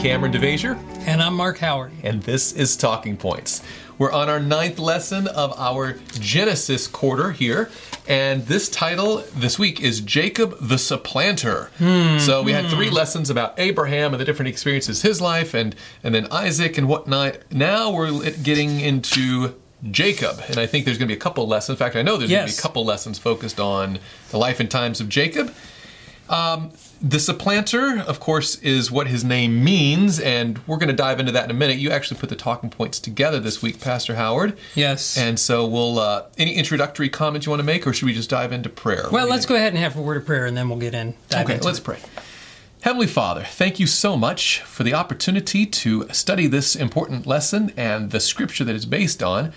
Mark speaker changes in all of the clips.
Speaker 1: Kameron DeVasher.
Speaker 2: And I'm Mark Howard.
Speaker 1: And this is Talking Points. We're on our ninth lesson of our Genesis quarter here. And this title this week is Jacob the Supplanter.
Speaker 2: Hmm,
Speaker 1: so we had three lessons about Abraham and the different experiences his life, and, and then Isaac and whatnot. Now we're getting into Jacob. And I think there's going to be a couple lessons. In fact, I know there's going to be a couple lessons focused on the life and times of Jacob. Um, the supplanter, of course, is what his name means, and we're going to dive into that in a minute. You actually put the talking points together this week, Pastor Howard.
Speaker 2: Yes.
Speaker 1: And so we'll. Uh, any introductory comments you want to make, or should we just dive into prayer?
Speaker 2: Well, let's go ahead and have a word of prayer and then we'll get in. dive
Speaker 1: Okay, let's
Speaker 2: it.
Speaker 1: pray. Heavenly Father, thank you so much for the opportunity to study this important lesson and the scripture that it's based on.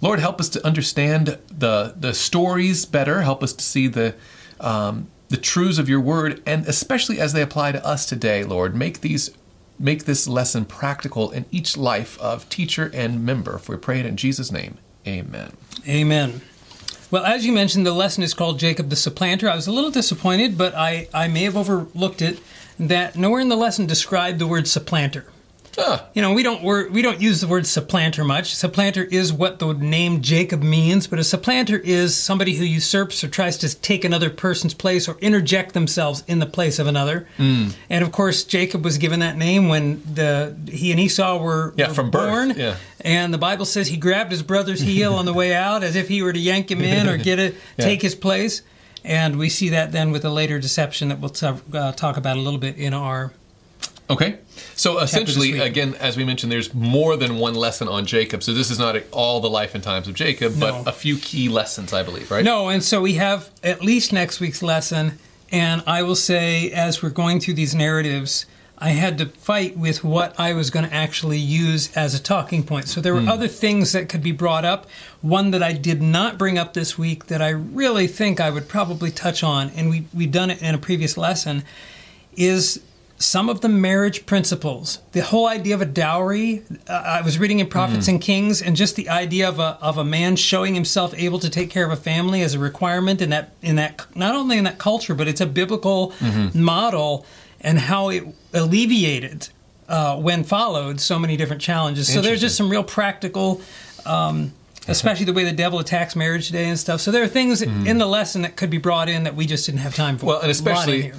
Speaker 1: Lord, help us to understand the the stories better. Help us to see the um, the truths of your word, and especially as they apply to us today, Lord, make these make this lesson practical in each life of teacher and member. For we pray it in Jesus' name, Amen.
Speaker 2: Amen. Well, as you mentioned, the lesson is called Jacob the Supplanter. I was a little disappointed, but I, I may have overlooked it that nowhere in the lesson described the word supplanter.
Speaker 1: Ah,
Speaker 2: You know, we don't wor- we don't use the word supplanter much. Supplanter is what the name Jacob means, but a supplanter is somebody who usurps or tries to take another person's place or interject themselves in the place of another.
Speaker 1: Mm.
Speaker 2: And of course, Jacob was given that name when the he and Esau were,
Speaker 1: Yeah,
Speaker 2: were
Speaker 1: from birth,
Speaker 2: born.
Speaker 1: yeah.
Speaker 2: And the Bible says he grabbed his brother's heel on the way out as if he were to yank him in or get it,
Speaker 1: Yeah.
Speaker 2: take his place. And we see that then with a later deception that we'll t- uh, talk about a little bit in our
Speaker 1: Okay. So essentially, again, as we mentioned, there's more than one lesson on Jacob. So this is not all the life and times of Jacob,
Speaker 2: No.
Speaker 1: but a few key lessons, I believe, right?
Speaker 2: No, and so we have at least next week's lesson. And I will say, as we're going through these narratives, I had to fight with what I was going to actually use as a talking point. So there were hmm. other things that could be brought up. One that I did not bring up this week that I really think I would probably touch on, and we, we've done it in a previous lesson, is some of the marriage principles. The whole idea of a dowry. Uh, I was reading in Prophets and Kings, and just the idea of a of a man showing himself able to take care of a family as a requirement in that in that not only in that culture, but it's a biblical model, and how it alleviated uh, when followed so many different challenges. So there's just some real practical. Um, Especially the way the devil attacks marriage today and stuff. So there are things in the lesson that could be brought in that we just didn't have time for.
Speaker 1: Well, and
Speaker 2: A lot in
Speaker 1: especially.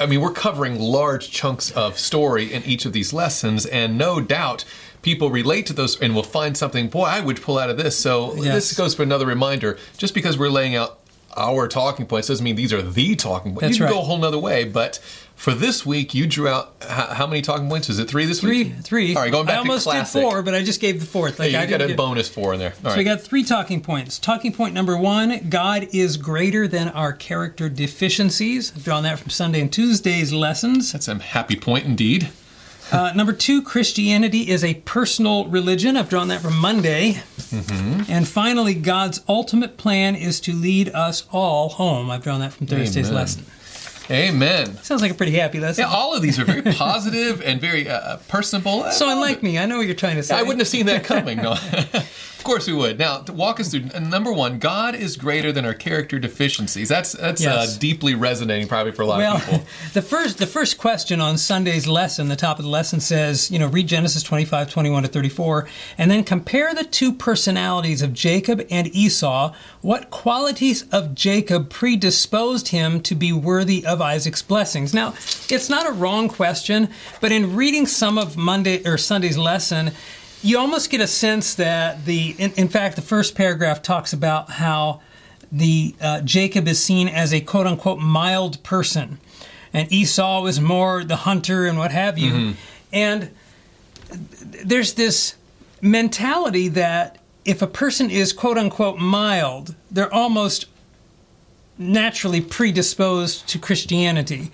Speaker 1: I mean, we're covering large chunks of story in each of these lessons, and no doubt people relate to those and will find something, boy, I would pull out of this. So
Speaker 2: Yes.
Speaker 1: this goes for another reminder. Just because we're laying out our talking points doesn't mean these are the talking points.
Speaker 2: That's
Speaker 1: you can go a whole nother way, but for this week, you drew out how, how many talking points? Is it three this
Speaker 2: Three,
Speaker 1: week?
Speaker 2: three.
Speaker 1: All right, going back
Speaker 2: I almost
Speaker 1: to classic.
Speaker 2: did four, but I just gave the fourth. Like I
Speaker 1: you got a bonus four in there. All
Speaker 2: So we got three talking points. Talking point number one: God is greater than our character deficiencies. I've drawn that from Sunday and Tuesday's lessons.
Speaker 1: That's a happy point indeed.
Speaker 2: Uh, number two: Christianity is a personal religion. I've drawn that from Monday.
Speaker 1: Mm-hmm.
Speaker 2: And finally, God's ultimate plan is to lead us all home. I've drawn that from Thursday's
Speaker 1: Amen.
Speaker 2: lesson.
Speaker 1: Amen.
Speaker 2: Sounds like a pretty happy lesson.
Speaker 1: Yeah, all of these are very positive and very uh, personable.
Speaker 2: so unlike me, I know what you're trying to say.
Speaker 1: I wouldn't have seen that coming. No, of course we would. Now, to walk us through uh, number one, God is greater than our character deficiencies. That's that's
Speaker 2: Yes.
Speaker 1: uh, deeply resonating, probably for a lot
Speaker 2: Well,
Speaker 1: of people.
Speaker 2: the first the first question on Sunday's lesson, the top of the lesson says, you know, read Genesis 25, 21 to 34, and then compare the two personalities of Jacob and Esau. What qualities of Jacob predisposed him to be worthy of Isaac's blessings? Now, it's not a wrong question, but in reading some of Monday or Sunday's lesson, you almost get a sense that the in, in fact the first paragraph talks about how the uh, Jacob is seen as a quote unquote mild person, and Esau is more the hunter and what have you. And there's this mentality that if a person is quote unquote mild, they're almost naturally predisposed to Christianity.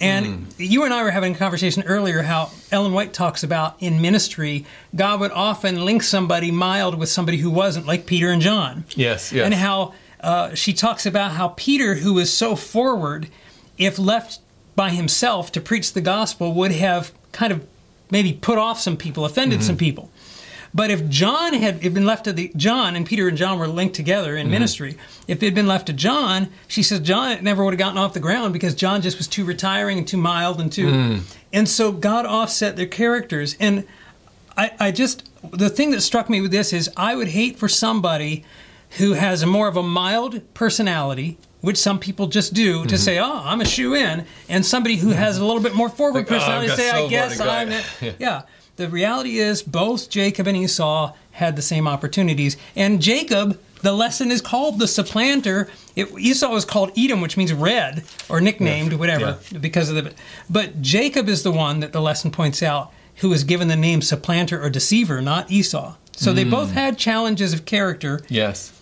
Speaker 2: And you and I were having a conversation earlier how Ellen White talks about in ministry, God would often link somebody mild with somebody who wasn't, like Peter and John
Speaker 1: Yes, yes.
Speaker 2: and how uh, she talks about how Peter, who is so forward, if left by himself to preach the gospel, would have kind of maybe put off some people, offended some people. But if John had been left to the John and Peter and John were linked together in ministry, if it had been left to John, she says John never would have gotten off the ground because John just was too retiring and too mild and too. And so God offset their characters. And I, I just the thing that struck me with this is I would hate for somebody who has a more of a mild personality, which some people just do,
Speaker 1: Mm-hmm.
Speaker 2: to say, "Oh, I'm a shoe in," and somebody who has a little bit more forward
Speaker 1: Like, "Oh,
Speaker 2: personality
Speaker 1: got
Speaker 2: say,
Speaker 1: so
Speaker 2: "I guess. I'm."
Speaker 1: Yeah.
Speaker 2: The reality is, both Jacob and Esau had the same opportunities, and Jacob. The lesson is called the supplanter. It, Esau was called Edom, which means red, or nicknamed, whatever, because of the. But Jacob is the one that the lesson points out who was given the name supplanter or deceiver, not Esau. So they both
Speaker 1: Hmm.
Speaker 2: had challenges of character.
Speaker 1: Yes.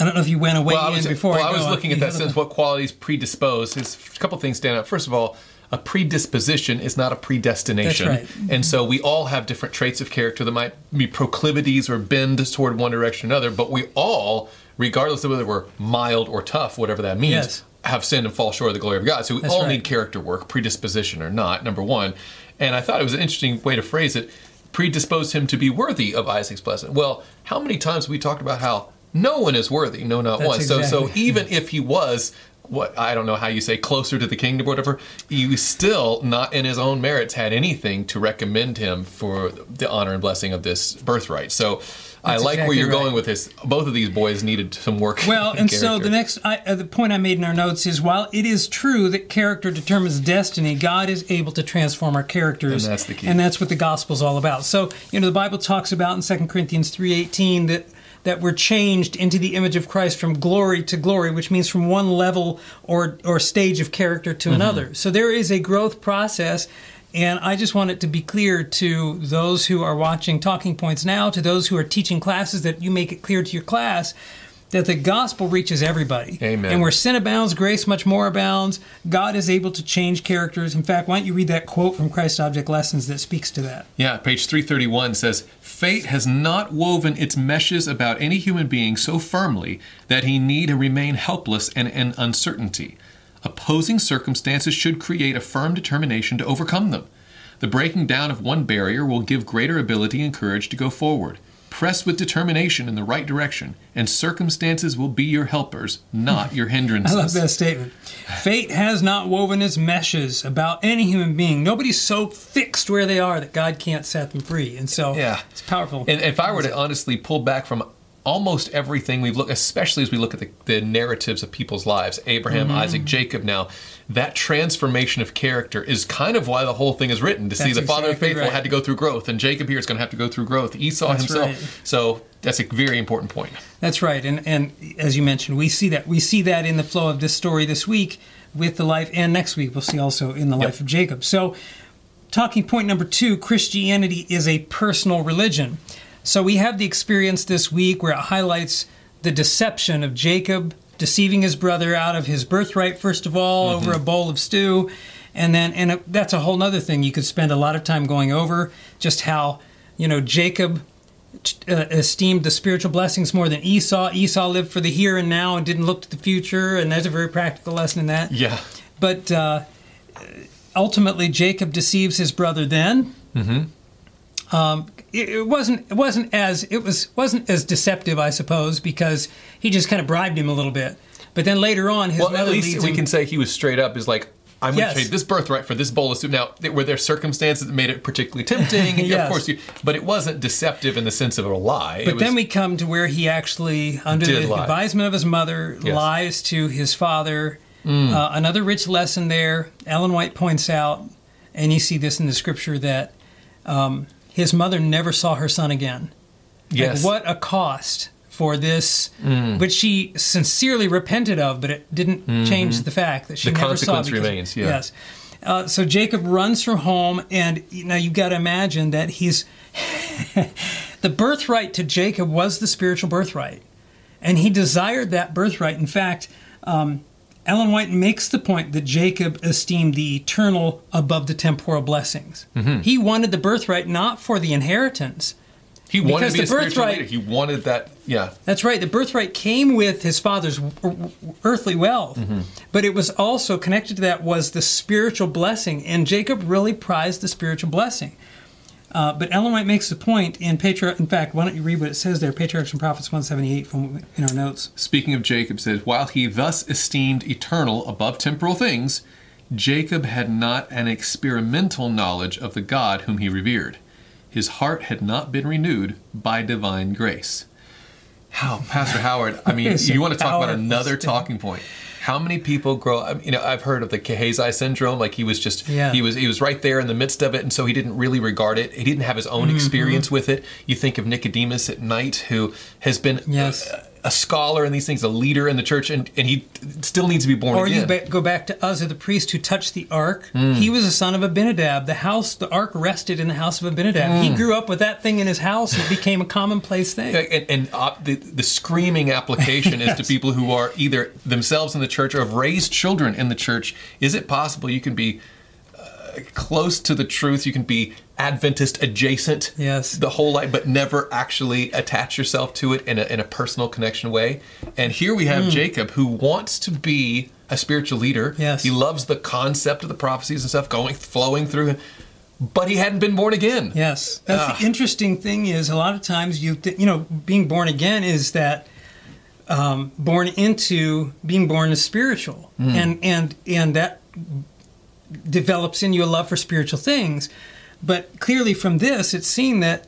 Speaker 2: I don't know if you went away
Speaker 1: Well, I was,
Speaker 2: before.
Speaker 1: well,
Speaker 2: I,
Speaker 1: I was looking at that
Speaker 2: a-
Speaker 1: What qualities predispose? His a couple things stand out. First of all, a predisposition is not a predestination,
Speaker 2: That's
Speaker 1: and so we all have different traits of character that might be proclivities or bend toward one direction or another. But we all, regardless of whether we're mild or tough, whatever that means,
Speaker 2: Yes.
Speaker 1: have sinned and fall short of the glory of God. So we
Speaker 2: That's
Speaker 1: all
Speaker 2: right.
Speaker 1: need character work, predisposition or not. Number one, and I thought it was an interesting way to phrase it. Predisposed him to be worthy of Isaac's blessing. Well, how many times have we talked about how no one is worthy? No, not
Speaker 2: That's
Speaker 1: one. So, so even if he was what I don't know how you say closer to the kingdom or whatever, he still not in his own merits had anything to recommend him for the honor and blessing of this birthright. So I like
Speaker 2: exactly
Speaker 1: where you're
Speaker 2: right.
Speaker 1: going with this. Both of these boys needed some work.
Speaker 2: Well, and so the next, I, uh, the point I made in our notes is while it is true that character determines destiny, God is able to transform our characters,
Speaker 1: And that's the key.
Speaker 2: And that's what the gospel is all about. So, you know, the Bible talks about in 2 Corinthians three eighteen that that we're changed into the image of Christ from glory to glory, which means from one level or or stage of character to
Speaker 1: Mm-hmm.
Speaker 2: another. So there is a growth process. And I just want it to be clear to those who are watching Talking Points now, to those who are teaching classes, that you make it clear to your class that the gospel reaches everybody.
Speaker 1: Amen.
Speaker 2: And where sin abounds, grace much more abounds. God is able to change characters. In fact, why don't you read that quote from Christ Object Lessons that speaks to that?
Speaker 1: Yeah, page 331 says Fate has not woven its meshes about any human being so firmly that he need remain helpless and in uncertainty. Opposing circumstances should create a firm determination to overcome them. The breaking down of one barrier will give greater ability and courage to go forward. Press with determination in the right direction, and circumstances will be your helpers, not your hindrances.
Speaker 2: I
Speaker 1: hindrances.
Speaker 2: love that statement. Fate has not woven its meshes about any human being. Nobody's so fixed where they are that God can't set them free. And so
Speaker 1: Yeah.
Speaker 2: it's powerful.
Speaker 1: And if I were to honestly pull back from almost everything we've looked, especially as we look at the, the narratives of people's lives, Abraham,
Speaker 2: Mm-hmm.
Speaker 1: Isaac, Jacob now, that transformation of character is kind of why the whole thing is written. To see
Speaker 2: That's
Speaker 1: the father of faithful
Speaker 2: right.
Speaker 1: had to go through growth, and Jacob here is going to have to go through growth. Esau
Speaker 2: That's
Speaker 1: himself.
Speaker 2: right.
Speaker 1: So that's a very important point.
Speaker 2: That's right, and and as you mentioned, we see that we see that in the flow of this story this week with the life, and next week we'll see also in the life of Jacob. So, talking point number two: Christianity is a personal religion. So we have the experience this week where it highlights the deception of Jacob deceiving his brother out of his birthright first of all over a bowl of stew, and then and that's a whole other thing you could spend a lot of time going over just how you know Jacob uh, esteemed the spiritual blessings more than Esau. Esau lived for the here and now and didn't look to the future, and there's a very practical lesson in that.
Speaker 1: Yeah.
Speaker 2: But uh, ultimately, Jacob deceives his brother. Then, um, it, it wasn't it wasn't as it was wasn't as deceptive, I suppose, because he just kind of bribed him a little bit. But then later on, his mother.
Speaker 1: Well, at least we
Speaker 2: him-
Speaker 1: can say he was straight up. Is like, I'm going
Speaker 2: Yes.
Speaker 1: to trade this birthright for this bowl of soup. Now, were there circumstances that made it particularly tempting?
Speaker 2: Yes.
Speaker 1: Of course, you, but it wasn't deceptive in the sense of a lie.
Speaker 2: But
Speaker 1: it was,
Speaker 2: then we come to where he actually, under the
Speaker 1: lie.
Speaker 2: advisement of his mother,
Speaker 1: Yes.
Speaker 2: lies to his father.
Speaker 1: Mm.
Speaker 2: Uh, another rich lesson there. Ellen White points out, and you see this in the scripture, that um, his mother never saw her son again. Like,
Speaker 1: yes.
Speaker 2: what a cost for this,
Speaker 1: Mm.
Speaker 2: which she sincerely repented of, but it didn't change the fact that she
Speaker 1: Mm-hmm. The
Speaker 2: never saw.
Speaker 1: consequence
Speaker 2: because-
Speaker 1: remains, yeah.
Speaker 2: Yes. Uh, so Jacob runs from home, and you know you've got to imagine that he's the birthright to Jacob was the spiritual birthright, and he desired that birthright. In fact, um, Ellen White makes the point that Jacob esteemed the eternal above the temporal blessings.
Speaker 1: Mm-hmm.
Speaker 2: He wanted the birthright not for the inheritance.
Speaker 1: he wanted
Speaker 2: because
Speaker 1: to be
Speaker 2: the birthright-
Speaker 1: leader. He wanted that. Yeah.
Speaker 2: That's right. The birthright came with his father's earthly wealth,
Speaker 1: Mm-hmm.
Speaker 2: but it was also connected to that was the spiritual blessing, and Jacob really prized the spiritual blessing. Uh, but Ellen White makes the point in Patriarch. In fact, why don't you read what it says there? Patriarchs and Prophets 178 from in our notes.
Speaker 1: Speaking of Jacob, says, While he thus esteemed eternal above temporal things, Jacob had not an experimental knowledge of the God whom he revered. His heart had not been renewed by divine grace. How, Pastor Howard, I mean, you want to talk about another talking point. How many people grow up? You know, I've heard of the Gehazi syndrome. Like he was just,
Speaker 2: Yeah.
Speaker 1: he was, he was right there in the midst of it, and so he didn't really regard it. He didn't have his own
Speaker 2: Mm-hmm.
Speaker 1: experience with it. You think of Nicodemus at night, who has been
Speaker 2: Yes.
Speaker 1: a, a scholar in these things, a leader in the church, and, and he still needs to be born
Speaker 2: Or you ba- go back to Uzzah, the priest who touched the ark.
Speaker 1: Hmm.
Speaker 2: He was a son of Abinadab. The house, the ark rested in the house of Abinadab. He
Speaker 1: Hmm.
Speaker 2: grew up with that thing in his house. and It became a commonplace thing.
Speaker 1: and, and uh, the, the screaming application is to people who are either themselves in the church or have raised children in the church. Is it possible you can be close to the truth? You can be Adventist adjacent,
Speaker 2: Yes.
Speaker 1: the whole life, but never actually attach yourself to it in a, in a personal connection way. And here we have Jacob who wants to be a spiritual leader.
Speaker 2: Yes.
Speaker 1: he loves the concept of the prophecies and stuff going flowing through him, but he hadn't been born again.
Speaker 2: Yes, that's
Speaker 1: Ah.
Speaker 2: the interesting thing. Is a lot of times you th- you know being born again is that um, born into being born is spiritual,
Speaker 1: Hmm.
Speaker 2: and and and that develops in you a love for spiritual things. But clearly, from this, it's seen that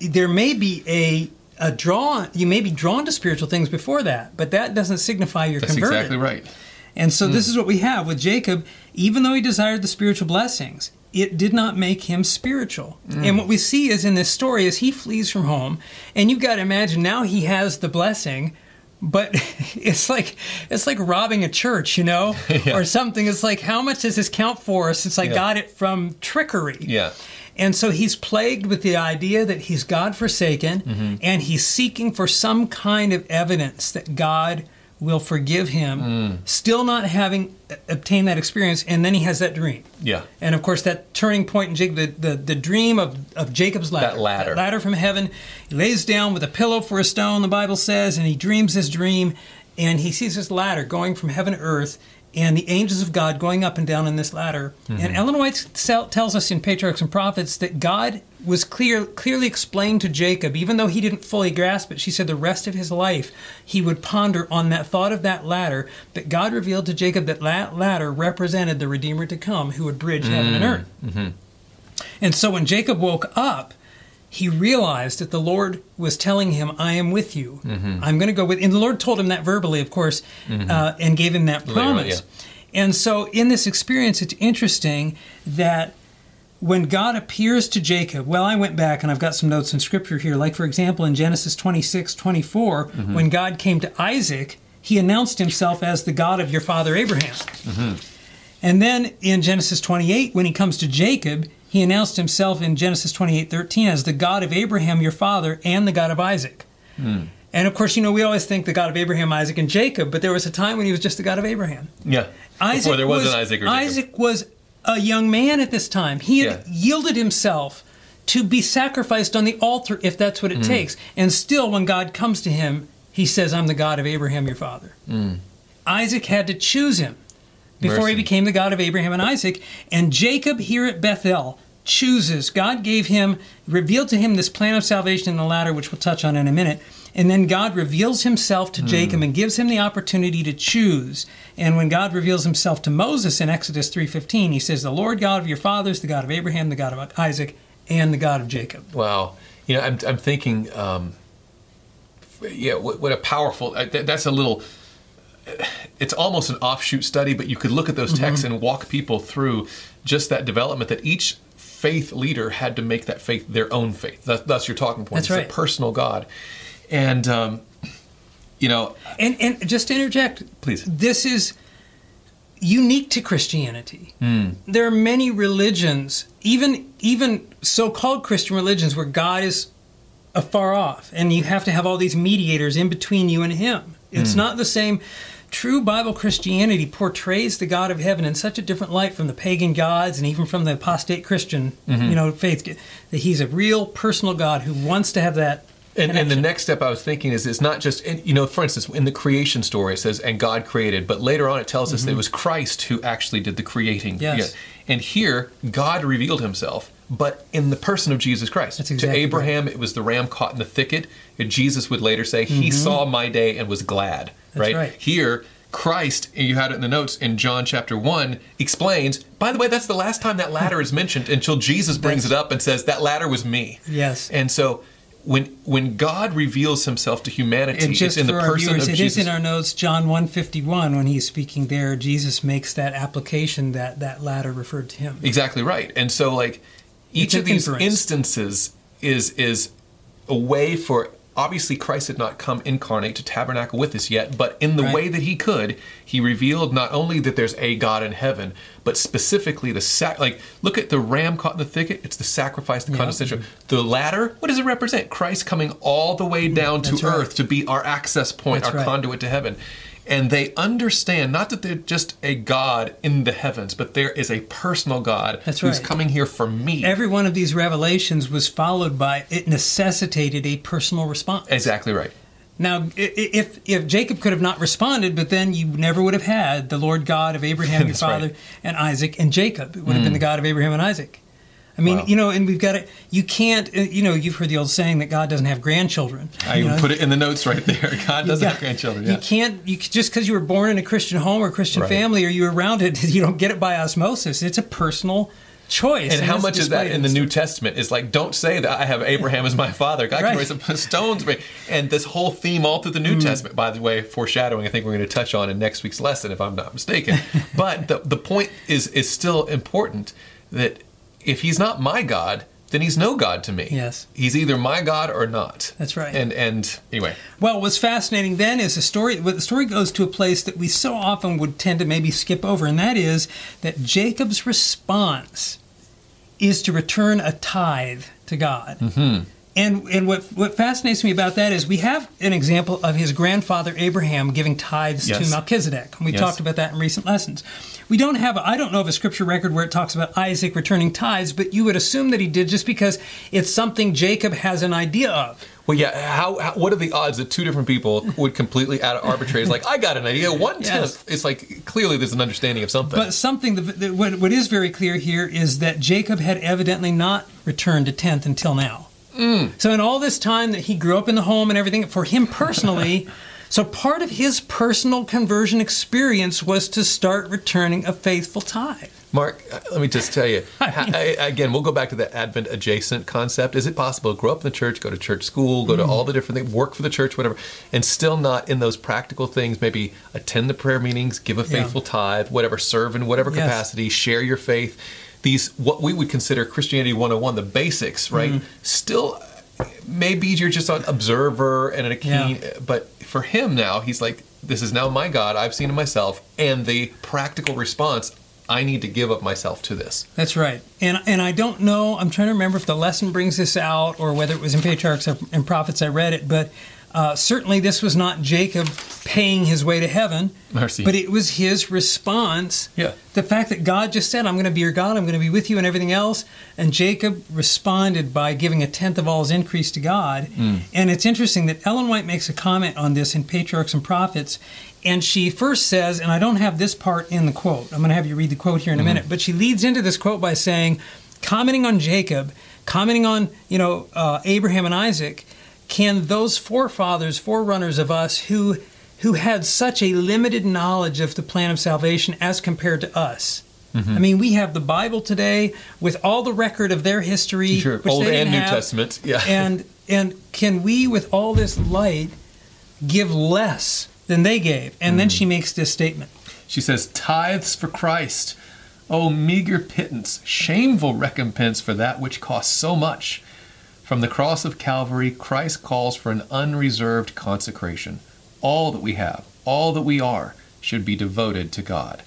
Speaker 2: there may be a a draw. You may be drawn to spiritual things before that, but that doesn't signify you're
Speaker 1: That's
Speaker 2: converted.
Speaker 1: exactly right.
Speaker 2: And so this hmm. is what we have with Jacob. Even though he desired the spiritual blessings, it did not make him spiritual. Hmm. And what we see is in this story is he flees from home, and you've got to imagine now he has the blessing, but it's like it's like robbing a church, you know,
Speaker 1: Yeah.
Speaker 2: or something. It's like how much does this count for since I
Speaker 1: Yeah.
Speaker 2: got it from trickery?
Speaker 1: Yeah.
Speaker 2: And so he's plagued with the idea that he's God forsaken
Speaker 1: Mm-hmm.
Speaker 2: and he's seeking for some kind of evidence that God will forgive him,
Speaker 1: Mm.
Speaker 2: still not having obtained that experience. And then he has that dream.
Speaker 1: Yeah.
Speaker 2: And of course, that turning point in Jacob, the, the, the dream of, of Jacob's ladder.
Speaker 1: That ladder.
Speaker 2: ladder from heaven. He lays down with a pillow for a stone, the Bible says, and he dreams his dream. And he sees this ladder going from heaven to earth, and the angels of God going up and down in this ladder.
Speaker 1: Mm-hmm.
Speaker 2: And Ellen White tells us in Patriarchs and Prophets that God was clear, clearly explained to Jacob, even though he didn't fully grasp it. She said the rest of his life he would ponder on that thought of that ladder. That God revealed to Jacob that that ladder represented the Redeemer to come, who would bridge heaven and earth. And so when Jacob woke up, he realized that the Lord was telling him, I am with you. Mm-hmm. I'm going to go with And the Lord told him that verbally, of course, mm-hmm. uh, and gave him that
Speaker 1: Later on,
Speaker 2: promise. And so in this experience, it's interesting that when God appears to Jacob, well, I went back and I've got some notes in scripture here. Like, for example, in Genesis 26 24, mm-hmm. when God came to Isaac, he announced himself as the God of your father Abraham. And then in Genesis 28, when he comes to Jacob, he announced himself in Genesis 28 13 as the God of Abraham, your father, and the God of Isaac. Hmm. And of course, you know, we always think the God of Abraham, Isaac, and Jacob, but there was a time when he was just the God of Abraham.
Speaker 1: Yeah.
Speaker 2: Isaac
Speaker 1: Before there was,
Speaker 2: was
Speaker 1: an Isaac or Jacob.
Speaker 2: Isaac was a young man at this time. He had
Speaker 1: Yeah.
Speaker 2: yielded himself to be sacrificed on the altar if that's what it hmm. takes. And still, when God comes to him, he says, I'm the God of Abraham, your father. Hmm. Isaac had to choose him before.
Speaker 1: Mercy.
Speaker 2: he became the God of Abraham and Isaac. And Jacob here at Bethel chooses. God gave him, revealed to him this plan of salvation in the ladder, which we'll touch on in a minute. And then God reveals himself to Jacob and gives him the opportunity to choose. And when God reveals himself to Moses in Exodus 3:15, he says, "The Lord God of your fathers, the God of Abraham, the God of Isaac, and the God of Jacob."
Speaker 1: Wow. You know, I'm, I'm thinking, um, yeah, what, what a powerful, uh, that, that's a little, it's almost an offshoot study, but you could look at those
Speaker 2: Mm-hmm.
Speaker 1: texts and walk people through just that development that each faith leader had to make that faith their own faith. That, that's your talking point.
Speaker 2: That's
Speaker 1: it's
Speaker 2: right.
Speaker 1: a personal God. And, um, you know,
Speaker 2: And and just to interject,
Speaker 1: Please.
Speaker 2: This is unique to Christianity.
Speaker 1: Hmm.
Speaker 2: There are many religions, even even so-called Christian religions, where God is afar off, and you have to have all these mediators in between you and Him. It's
Speaker 1: Hmm.
Speaker 2: not the same. True Bible Christianity portrays the God of heaven in such a different light from the pagan gods and even from the apostate Christian,
Speaker 1: Mm-hmm.
Speaker 2: you know, faith. That He's a real personal God who wants to have that.
Speaker 1: And, and the next step I was thinking is it's not just, you know, for instance, in the creation story it says, and God created, but later on it tells us that it was Christ who actually did the creating.
Speaker 2: Mm-hmm. Yes.
Speaker 1: Yeah. And here, God revealed himself but in the person of Jesus Christ.
Speaker 2: That's exactly
Speaker 1: to Abraham, it was the ram caught in the thicket. And Jesus would later say, He saw my day and was glad.
Speaker 2: Mm-hmm. Right.
Speaker 1: Here, Christ, and you had it in the notes in John chapter 1, explains, by the way, that's the last time that ladder is mentioned until Jesus brings
Speaker 2: That's-
Speaker 1: it up and says, That ladder was me.
Speaker 2: Yes.
Speaker 1: And so when when God reveals himself to humanity,
Speaker 2: And just
Speaker 1: it's in the person
Speaker 2: viewers,
Speaker 1: of
Speaker 2: it
Speaker 1: Jesus.
Speaker 2: is in our notes, John 151, when he's speaking there, Jesus makes that application that that ladder referred to him.
Speaker 1: Exactly right. And so like each of these
Speaker 2: inference.
Speaker 1: instances is is a way for obviously Christ had not come incarnate to tabernacle with us yet, but in the
Speaker 2: Right.
Speaker 1: way that he could, he revealed not only that there's a God in heaven, but specifically the sac like look at the ram caught in the thicket, it's the sacrifice, the
Speaker 2: Yeah.
Speaker 1: condescension. The ladder, what does it represent? Christ coming all the way mm, down to
Speaker 2: right.
Speaker 1: earth to be our access point,
Speaker 2: That's
Speaker 1: our
Speaker 2: right.
Speaker 1: conduit to heaven. And they understand not that they're just a God in the heavens, but there is a personal God
Speaker 2: That's
Speaker 1: who's
Speaker 2: right.
Speaker 1: coming here for me.
Speaker 2: Every one of these revelations was followed by, it necessitated a personal response.
Speaker 1: exactly right.
Speaker 2: Now, if if Jacob could have not responded, but then you never would have had the Lord God of Abraham, your father,
Speaker 1: right. Mm.
Speaker 2: and Isaac, and Jacob. It would have been the God of Abraham and Isaac. I mean,
Speaker 1: Wow.
Speaker 2: you know, and we've got to. You can't. uh, You know, you've heard the old saying that God doesn't have grandchildren.
Speaker 1: I
Speaker 2: You
Speaker 1: even
Speaker 2: know,
Speaker 1: put it in the notes right there. God doesn't
Speaker 2: got-
Speaker 1: have grandchildren.
Speaker 2: You can't. You just because you were born in a Christian home or Christian
Speaker 1: Right.
Speaker 2: family, or you're around it, you don't get it by osmosis. It's a personal choice.
Speaker 1: And how much is that in the New Testament? Is like, don't say that I have Abraham as my father. God
Speaker 2: Right.
Speaker 1: can raise up stones. for me. And this whole theme all through the New Testament, by the way, foreshadowing, I think we're going to touch on in next week's lesson, if I'm not mistaken. but the, the point is is still important that if he's not my God, then he's no God to me.
Speaker 2: Yes.
Speaker 1: He's either my God or not.
Speaker 2: That's right.
Speaker 1: And and anyway,
Speaker 2: Well, what's fascinating then is the story. The story goes to a place that we so often would tend to maybe skip over, and that is that Jacob's response is to return a tithe to God. Mm-hmm. And and what what fascinates me about that is we have an example of his grandfather Abraham giving tithes
Speaker 1: Yes.
Speaker 2: to Melchizedek. And we
Speaker 1: Yes.
Speaker 2: talked about that in recent lessons. We don't have I don't know of a scripture record where it talks about Isaac returning tithes, but you would assume that he did just because it's something Jacob has an idea of.
Speaker 1: Well, yeah. How, how? What are the odds that two different people would completely out of arbitrary? It's like I got an idea. One
Speaker 2: Yes.
Speaker 1: tenth. It's like clearly there's an understanding of something.
Speaker 2: But something that, that what, what is very clear here is that Jacob had evidently not returned a tenth until now. So in all this time that he grew up in the home and everything, for him personally, so part of his personal conversion experience was to start returning a faithful tithe.
Speaker 1: Mark, uh, let me just tell you.
Speaker 2: I mean-
Speaker 1: I- again, we'll go back to the Advent adjacent concept. Is it possible to grow up in the church, go to church school, go to
Speaker 2: Mm.
Speaker 1: all the different things, work for the church, whatever, and still not in those practical things? Maybe attend the prayer meetings, give a
Speaker 2: Yeah.
Speaker 1: faithful tithe, whatever, serve in whatever
Speaker 2: Yes.
Speaker 1: capacity, share your faith. These what we would consider Christianity 101, the basics, right?
Speaker 2: Mm.
Speaker 1: Still, maybe you're just an observer and a keen,
Speaker 2: Yeah.
Speaker 1: but for him now, he's like, this is now my God. I've seen it myself, and the practical response. I need to give up myself to this.
Speaker 2: That's right. And and I don't know. I'm trying to remember if the lesson brings this out or whether it was in Patriarchs and Prophets I read it, but uh, certainly this was not Jacob paying his way to heaven.
Speaker 1: Mercy.
Speaker 2: But it was his response.
Speaker 1: Yeah.
Speaker 2: The fact that God just said, I'm going to be your God, I'm going to be with you, and everything else. And Jacob responded by giving a tenth of all his increase to God. And it's interesting that Ellen White makes a comment on this in Patriarchs and Prophets. And she first says, and I don't have this part in the quote, I'm going to have you read the quote here in a minute, but she leads into this quote by saying, commenting on Jacob, commenting on, you know, uh, Abraham and Isaac, can those forefathers, forerunners of us who who had such a limited knowledge of the plan of salvation as compared to us. Mm-hmm. I mean, we have the Bible today with all the record of their history,
Speaker 1: Sure,
Speaker 2: which
Speaker 1: Old
Speaker 2: they
Speaker 1: and New
Speaker 2: have.
Speaker 1: Testament, yeah.
Speaker 2: And and can we, with all this light, give less than they gave? And then mm. she makes this statement.
Speaker 1: She says, Tithes for Christ. Oh, meager pittance, shameful recompense for that which costs so much. From the cross of Calvary, Christ calls for an unreserved consecration. All that we have, all that we are, should be devoted to God.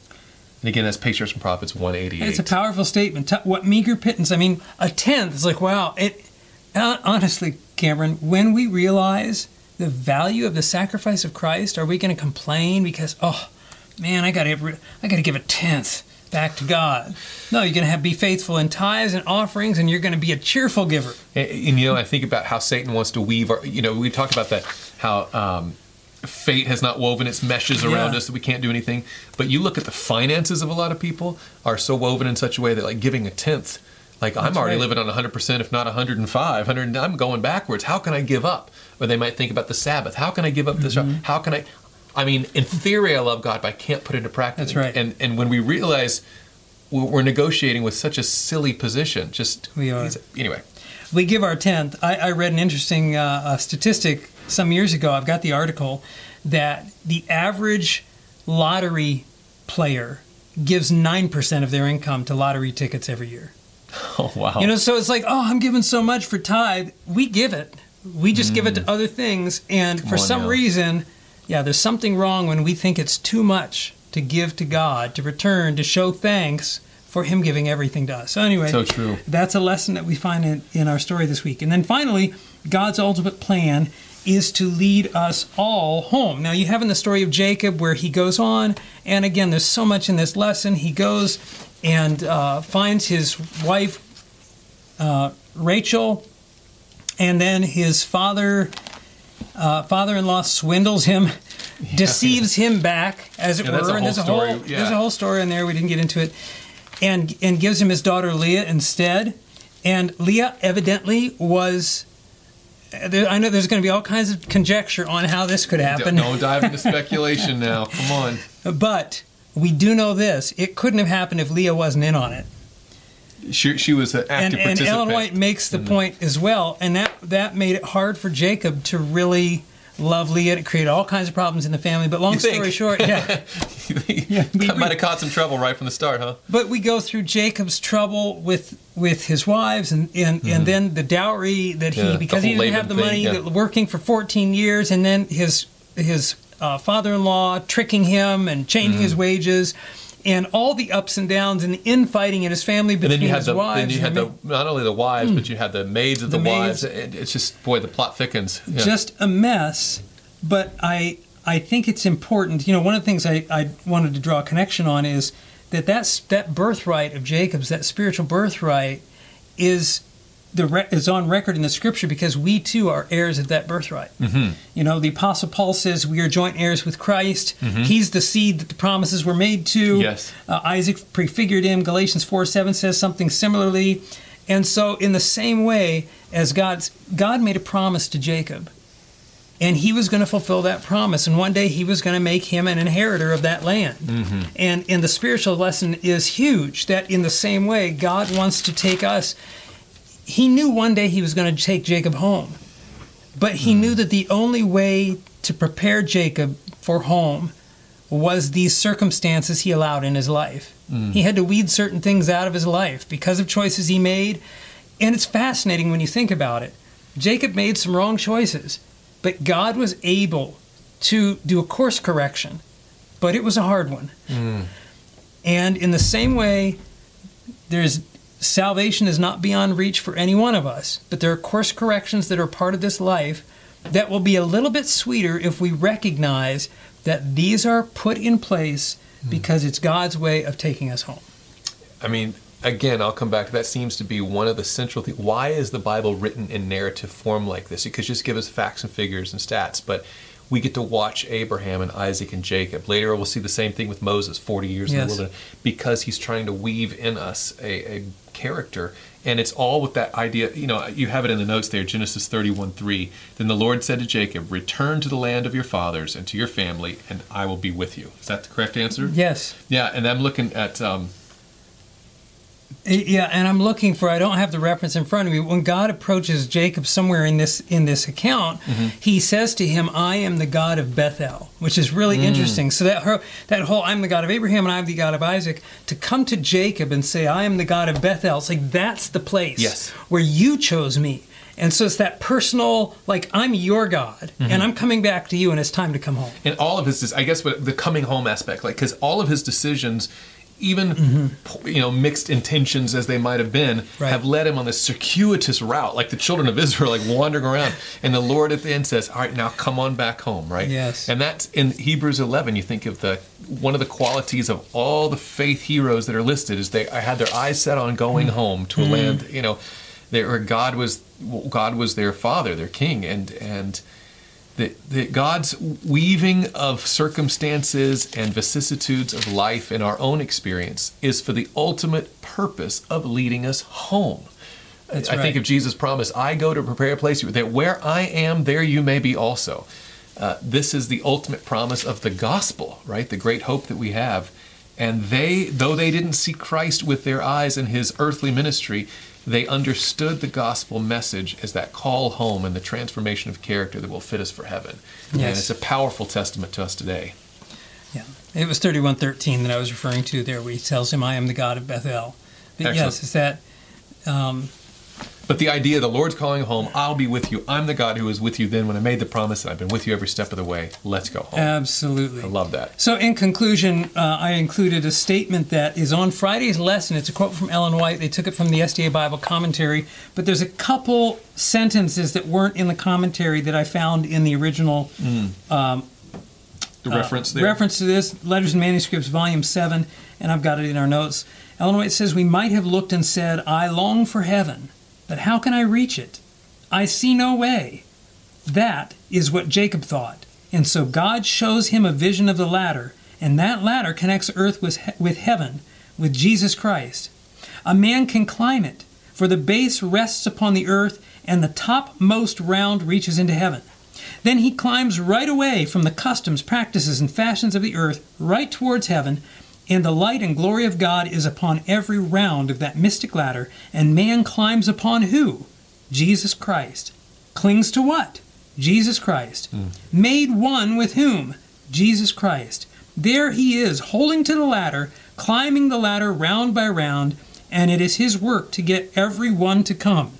Speaker 1: And again, that's Patriarchs and Prophets 188.
Speaker 2: It's a powerful statement. What meager pittance? I mean, a tenth. is like wow. It uh, honestly, Kameron, when we realize the value of the sacrifice of Christ, are we going to complain because oh man, I got to I got to give a tenth back to God? No, you're going to have be faithful in tithes and offerings, and you're going to be a cheerful giver.
Speaker 1: And, and, you know, I think about how Satan wants to weave. Our, you know, we talk about that how um, fate has not woven its meshes around
Speaker 2: Yeah.
Speaker 1: us that we can't do anything. But you look at the finances of a lot of people are so woven in such a way that like giving a tenth Like I'm already
Speaker 2: right.
Speaker 1: living on 100%, if not 105, 100. I'm going backwards. How can I give up? Or they might think about the Sabbath. How can I give up this?
Speaker 2: Mm-hmm.
Speaker 1: How can I? I mean, in theory, I love God, but I can't put it into practice.
Speaker 2: That's right.
Speaker 1: And and when we realize we're negotiating with such a silly position, just
Speaker 2: We are.
Speaker 1: Anyway,
Speaker 2: we give our tenth. I, I read an interesting uh, uh, statistic some years ago. I've got the article that the average lottery player gives nine percent of their income to lottery tickets every year.
Speaker 1: oh wow.
Speaker 2: You know, so it's like, oh, I'm giving so much for tithe. We give it. We just give it to other things, and for some
Speaker 1: now.
Speaker 2: reason, yeah, there's something wrong when we think it's too much to give to God, to return, to show thanks for Him giving everything to us. So anyway,
Speaker 1: So true.
Speaker 2: That's a lesson that we find in, in our story this week. And then finally, God's ultimate plan is to lead us all home. Now, you have in the story of Jacob where he goes on, and again, there's so much in this lesson. He goes and uh, finds his wife, uh, Rachel, and then his father, uh, father-in-law swindles him, deceives him back, as it
Speaker 1: Yeah,
Speaker 2: were. and there's a
Speaker 1: whole story,
Speaker 2: there's a whole story in there. We didn't get into it, and and gives him his daughter Leah instead. And Leah evidently was. There, I know there's going to be all kinds of conjecture on how this could happen.
Speaker 1: Don't dive into speculation now. Come on.
Speaker 2: But we do know this: it couldn't have happened if Leah wasn't in on it.
Speaker 1: She, she was an
Speaker 2: And,
Speaker 1: active
Speaker 2: and
Speaker 1: participant.
Speaker 2: Ellen White makes the point as well, and that that made it hard for Jacob to really love Leah. It created all kinds of problems in the family. But long story short, yeah. we-
Speaker 1: might have caught some trouble right from the start, huh?
Speaker 2: But we go through Jacob's trouble with with his wives, and and, and then the dowry that he
Speaker 1: Mm-hmm. Yeah,
Speaker 2: because he didn't have the
Speaker 1: Laban
Speaker 2: money,
Speaker 1: yeah.
Speaker 2: that working for 14 years, and then his his uh, father-in-law tricking him and changing his
Speaker 1: Mm-hmm.
Speaker 2: wages. And all the ups and downs and the infighting in his family
Speaker 1: And
Speaker 2: between
Speaker 1: then you had
Speaker 2: his
Speaker 1: the
Speaker 2: wives.
Speaker 1: then you had
Speaker 2: and
Speaker 1: the not only the wives, hmm. but you had the maids of the,
Speaker 2: The
Speaker 1: wives.
Speaker 2: maids.
Speaker 1: It's just boy, the plot thickens. Yeah.
Speaker 2: just a mess. But I I think it's important. You know, one of the things I, I wanted to draw a connection on is that that's, that birthright of Jacob's, that spiritual birthright, is the re- is on record in the Scripture because we too are heirs of that birthright.
Speaker 1: Mhm.
Speaker 2: You know, the Apostle Paul says we are joint heirs with Christ.
Speaker 1: Mm-hmm.
Speaker 2: He's the seed that the promises were made to.
Speaker 1: Yes.
Speaker 2: Uh, Isaac prefigured him. Galatians 4 7 says something similarly. And so, in the same way as God's, God made a promise to Jacob, and he was going to fulfill that promise. And one day he was going to make him an inheritor of that land. And, and the spiritual lesson is huge that in the same way, God wants to take us. He knew one day he was going to take Jacob home, but he knew that the only way to prepare Jacob for home was these circumstances he allowed in his life. Mm. He had to weed certain things out of his life because of choices he made. And it's fascinating when you think about it. Jacob made some wrong choices, but God was able to do a course correction, but it was a hard one. Mm. And in the same way, there's salvation is not beyond reach for any one of us, but there are course corrections that are part of this life that will be a little bit sweeter if we recognize that these are put in place hmm. because it's God's way of taking us home.
Speaker 1: I mean, again, I'll come back to that. Seems to be one of the central things. Why is the Bible written in narrative form like this? It could just give us facts and figures and stats, but we get to watch Abraham and Isaac and Jacob. Later, we'll see the same thing with Moses, 40 years in
Speaker 2: Yes.
Speaker 1: the wilderness, because he's trying to weave in us a, a character. And it's all with that idea, you know, you have it in the notes there, Genesis 31 3. Then the Lord said to Jacob, Return to the land of your fathers and to your family, and I will be with you. Is that the correct answer?
Speaker 2: Yes.
Speaker 1: Yeah, and I'm looking at um,
Speaker 2: Yeah, and I'm looking for I don't have the reference in front of me. When God approaches Jacob somewhere in this in this account, mm-hmm. he says to him, "I am the God of Bethel," which is really mm. interesting. So that her, that whole "I'm the God of Abraham and I'm the God of Isaac" to come to Jacob and say, "I am the God of Bethel," it's like that's the place
Speaker 1: Yes.
Speaker 2: where you chose me. And so it's that personal, like I'm your God, and mm-hmm. I'm coming back to you, and it's time to come home.
Speaker 1: and all of his i guess what the coming home aspect like because all of his decisions even you know mixed intentions as they might have been
Speaker 2: Mm-hmm. Right.
Speaker 1: have led him on this circuitous route like the children of israel like wandering around and the lord at the end says all right now come on back home right
Speaker 2: Yes.
Speaker 1: and that's in hebrews 11 you think of the one of the qualities of all the faith heroes that are listed is they had their eyes set on going
Speaker 2: Mm.
Speaker 1: home to a land you know there where god was god was their father their king and and that, that God's weaving of circumstances and vicissitudes of life in our own experience is for the ultimate purpose of leading us home.
Speaker 2: That's
Speaker 1: I
Speaker 2: right.
Speaker 1: think of Jesus' promise, I go to prepare a place for you, that where I am, there you may be also. Uh, this is the ultimate promise of the gospel, right? The great hope that we have. And they, though they didn't see Christ with their eyes in his earthly ministry, they understood the gospel message as that call home and the transformation of character that will fit us for heaven. And it's a powerful testament to us today.
Speaker 2: Yeah, it was thirty-one thirteen that I was referring to there, where he tells him, "I am the God of Bethel." But
Speaker 1: Excellent.
Speaker 2: yes, it's that. Um,
Speaker 1: But the idea, the Lord's calling home, I'll be with you. I'm the God who was with you then when I made the promise, and I've been with you every step of the way. Let's go home.
Speaker 2: absolutely.
Speaker 1: I love that.
Speaker 2: So, in conclusion, uh, I included a statement that is on Friday's lesson. It's a quote from Ellen White. They took it from the SDA Bible commentary, but there's a couple sentences that weren't in the commentary that I found in the original
Speaker 1: The reference there.
Speaker 2: Uh, reference to this Letters and Manuscripts, Volume 7, and I've got it in our notes. Ellen White says, We might have looked and said, I long for heaven, but how can I reach it? I see no way. That is what Jacob thought. And so God shows him a vision of the ladder, and that ladder connects earth with, he- with heaven, with Jesus Christ. A man can climb it, for the base rests upon the earth, and the topmost round reaches into heaven. Then he climbs right away from the customs, practices, and fashions of the earth, right towards heaven, and the light and glory of God is upon every round of that mystic ladder, and man climbs upon who? Jesus Christ. Clings to what? Jesus Christ. Hmm. Made one with whom? Jesus Christ. There he is, holding to the ladder, climbing the ladder round by round, and it is his work to get every one to come.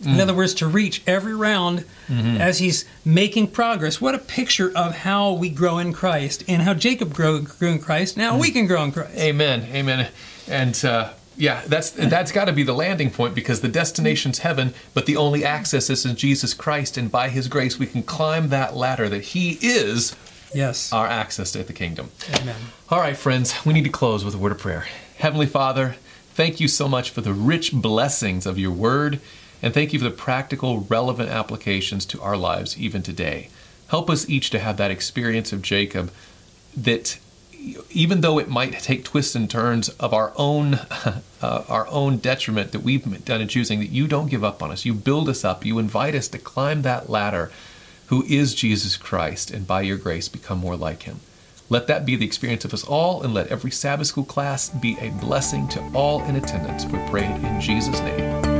Speaker 2: In mm. other words, to reach every round mm-hmm. as he's making progress. What a picture of how we grow in Christ and how Jacob grew, grew in Christ. Now we mm. can grow in Christ.
Speaker 1: Amen. Amen. And uh, yeah, that's that's got to be the landing point because the destination's heaven, but the only access is in Jesus Christ, and by His grace we can climb that ladder that He is
Speaker 2: Yes.
Speaker 1: our access to the kingdom.
Speaker 2: Amen.
Speaker 1: All right, friends, we need to close with a word of prayer. Heavenly Father, thank you so much for the rich blessings of your word, and thank you for the practical, relevant applications to our lives even today. Help us each to have that experience of Jacob that even though it might take twists and turns of our own uh, our own detriment that we've done in choosing that you don't give up on us. You build us up. You invite us to climb that ladder who is Jesus Christ and by your grace become more like him. Let that be the experience of us all and let every Sabbath school class be a blessing to all in attendance. We pray in Jesus name